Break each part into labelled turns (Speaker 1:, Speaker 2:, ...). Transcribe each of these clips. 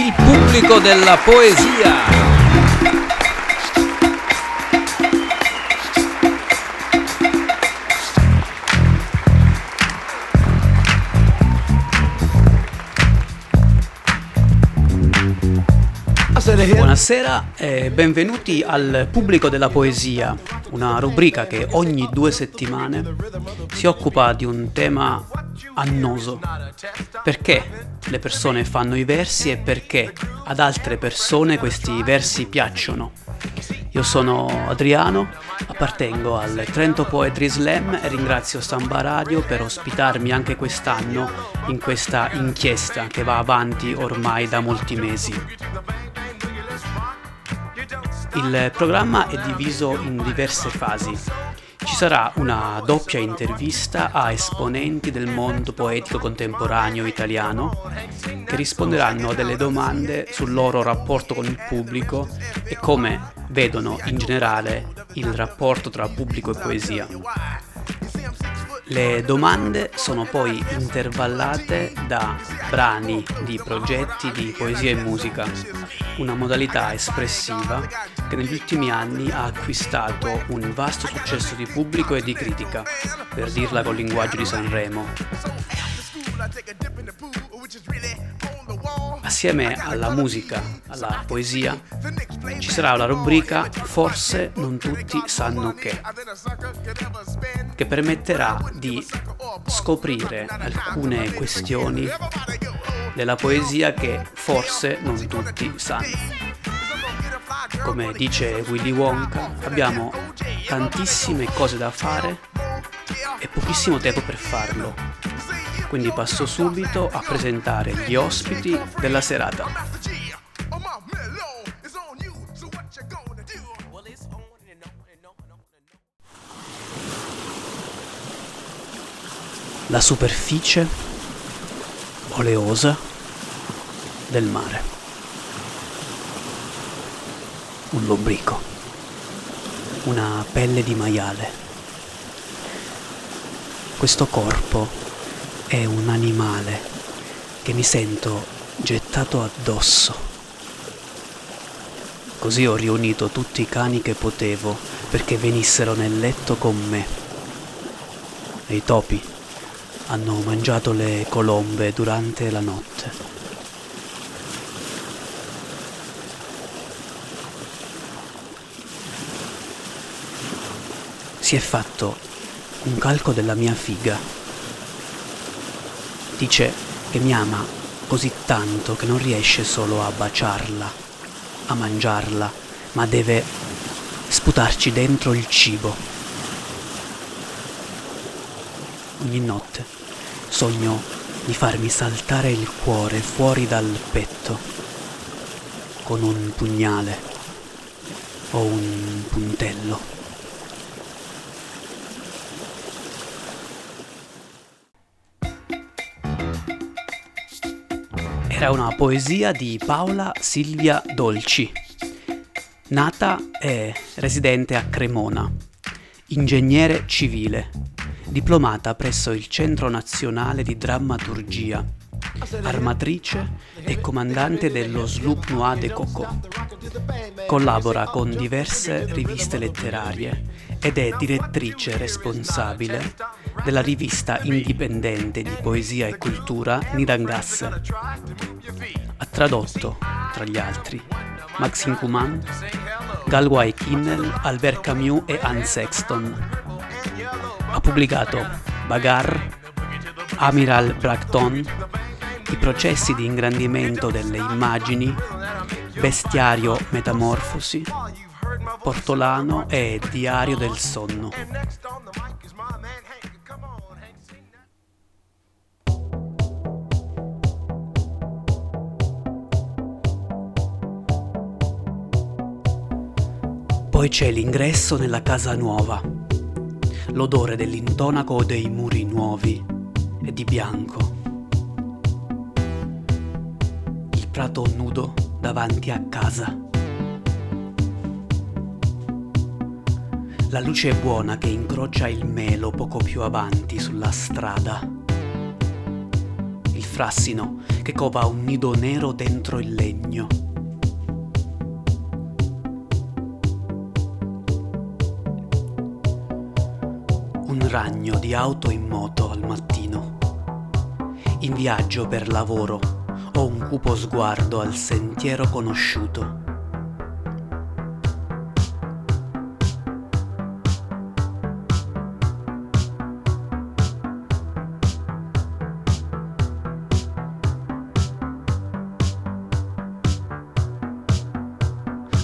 Speaker 1: il pubblico della poesia. Buonasera e benvenuti al Pubblico della Poesia, una rubrica che ogni due settimane si occupa di un tema annoso. Perché le persone fanno i versi e perché ad altre persone questi versi piacciono. Io sono Adriano, appartengo al Trento Poetry Slam e ringrazio Samba Radio per ospitarmi anche quest'anno in questa inchiesta che va avanti ormai da molti mesi. Il programma è diviso in diverse fasi. Sarà una doppia intervista a esponenti del mondo poetico contemporaneo italiano che risponderanno a delle domande sul loro rapporto con il pubblico e come vedono in generale il rapporto tra pubblico e poesia. Le domande sono poi intervallate da brani di progetti di poesia e musica, una modalità espressiva che negli ultimi anni ha acquistato un vasto successo di pubblico e di critica, per dirla col linguaggio di Sanremo. Assieme alla musica, alla poesia, ci sarà la rubrica Forse non tutti sanno che, che permetterà di scoprire alcune questioni della poesia che forse non tutti sanno. Come dice Willy Wonka, abbiamo tantissime cose da fare e pochissimo tempo per farlo. Quindi passo subito a presentare gli ospiti della serata. la superficie oleosa del mare. Un lombrico, una pelle di maiale. Questo corpo è un animale che mi sento gettato addosso. Così ho riunito tutti i cani che potevo perché venissero nel letto con me. E i topi hanno mangiato le colombe durante la notte. Si è fatto un calco della mia figa. Dice che mi ama così tanto che non riesce solo a baciarla, a mangiarla, ma deve sputarci dentro il cibo. Ogni notte Sogno di farmi saltare il cuore fuori dal petto con un pugnale o un puntello. Era una poesia di Paola Silvia Dolci, nata e residente a Cremona, ingegnere civile diplomata presso il Centro Nazionale di Drammaturgia, armatrice e comandante dello Sloop Noir de Coco. Collabora con diverse riviste letterarie ed è direttrice responsabile della rivista indipendente di poesia e cultura Nidangasse. Ha tradotto, tra gli altri, Maxime Kuman, Galway Kinnell, Albert Camus e Anne Sexton ha pubblicato Bagar, Amiral Bracton, I processi di ingrandimento delle immagini, Bestiario Metamorfosi, Portolano e Diario del sonno. Poi c'è l'ingresso nella casa nuova l'odore dell'intonaco dei muri nuovi e di bianco. Il prato nudo davanti a casa. La luce buona che incrocia il melo poco più avanti sulla strada. Il frassino che cova un nido nero dentro il legno. Ragno di auto in moto al mattino, in viaggio per lavoro o un cupo sguardo al sentiero conosciuto.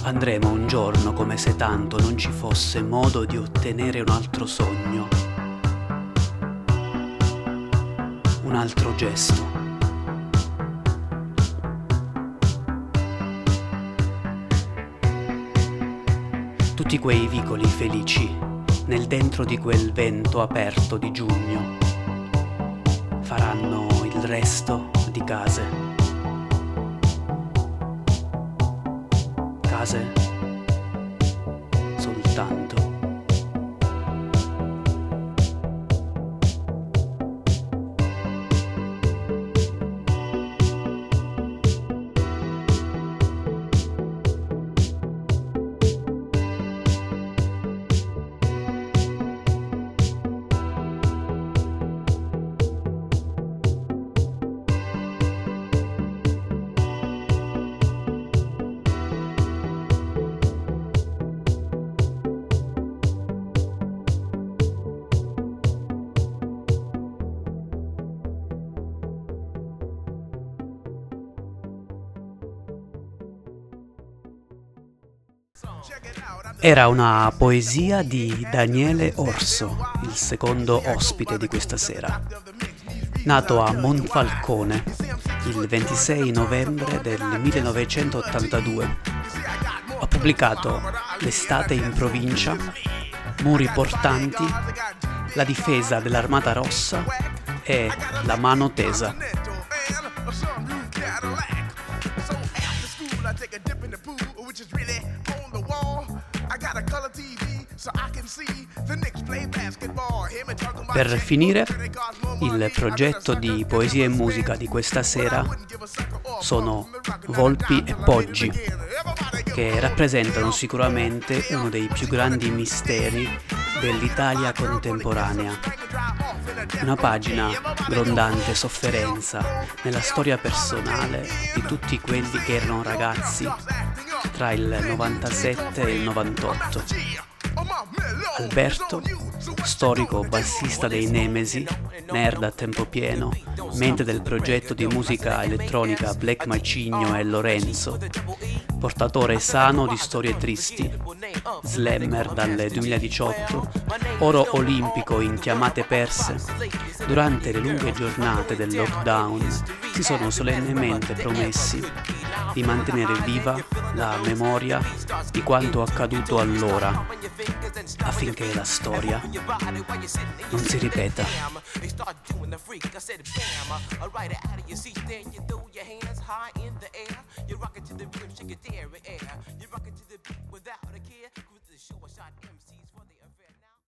Speaker 1: Andremo un giorno come se tanto non ci fosse modo di ottenere un altro sogno, altro gesto. Tutti quei vicoli felici nel dentro di quel vento aperto di giugno faranno il resto di case. case soltanto. Era una poesia di Daniele Orso, il secondo ospite di questa sera. Nato a Monfalcone il 26 novembre del 1982, ha pubblicato L'estate in provincia, Muri portanti, La difesa dell'Armata Rossa e La mano tesa. in the pool, which is really on the wall. Per finire, il progetto di poesia e musica di questa sera sono Volpi e Poggi, che rappresentano sicuramente uno dei più grandi misteri dell'Italia contemporanea. Una pagina grondante sofferenza nella storia personale di tutti quelli che erano ragazzi tra il 97 e il 98 Alberto, storico bassista dei Nemesi, nerd a tempo pieno, mente del progetto di musica elettronica Black Macigno e Lorenzo, portatore sano di storie tristi, slammer dal 2018, oro olimpico in chiamate perse, durante le lunghe giornate del lockdown si sono solennemente promessi di mantenere viva la memoria di quanto accaduto allora, affinché la storia non si ripeta. MCs.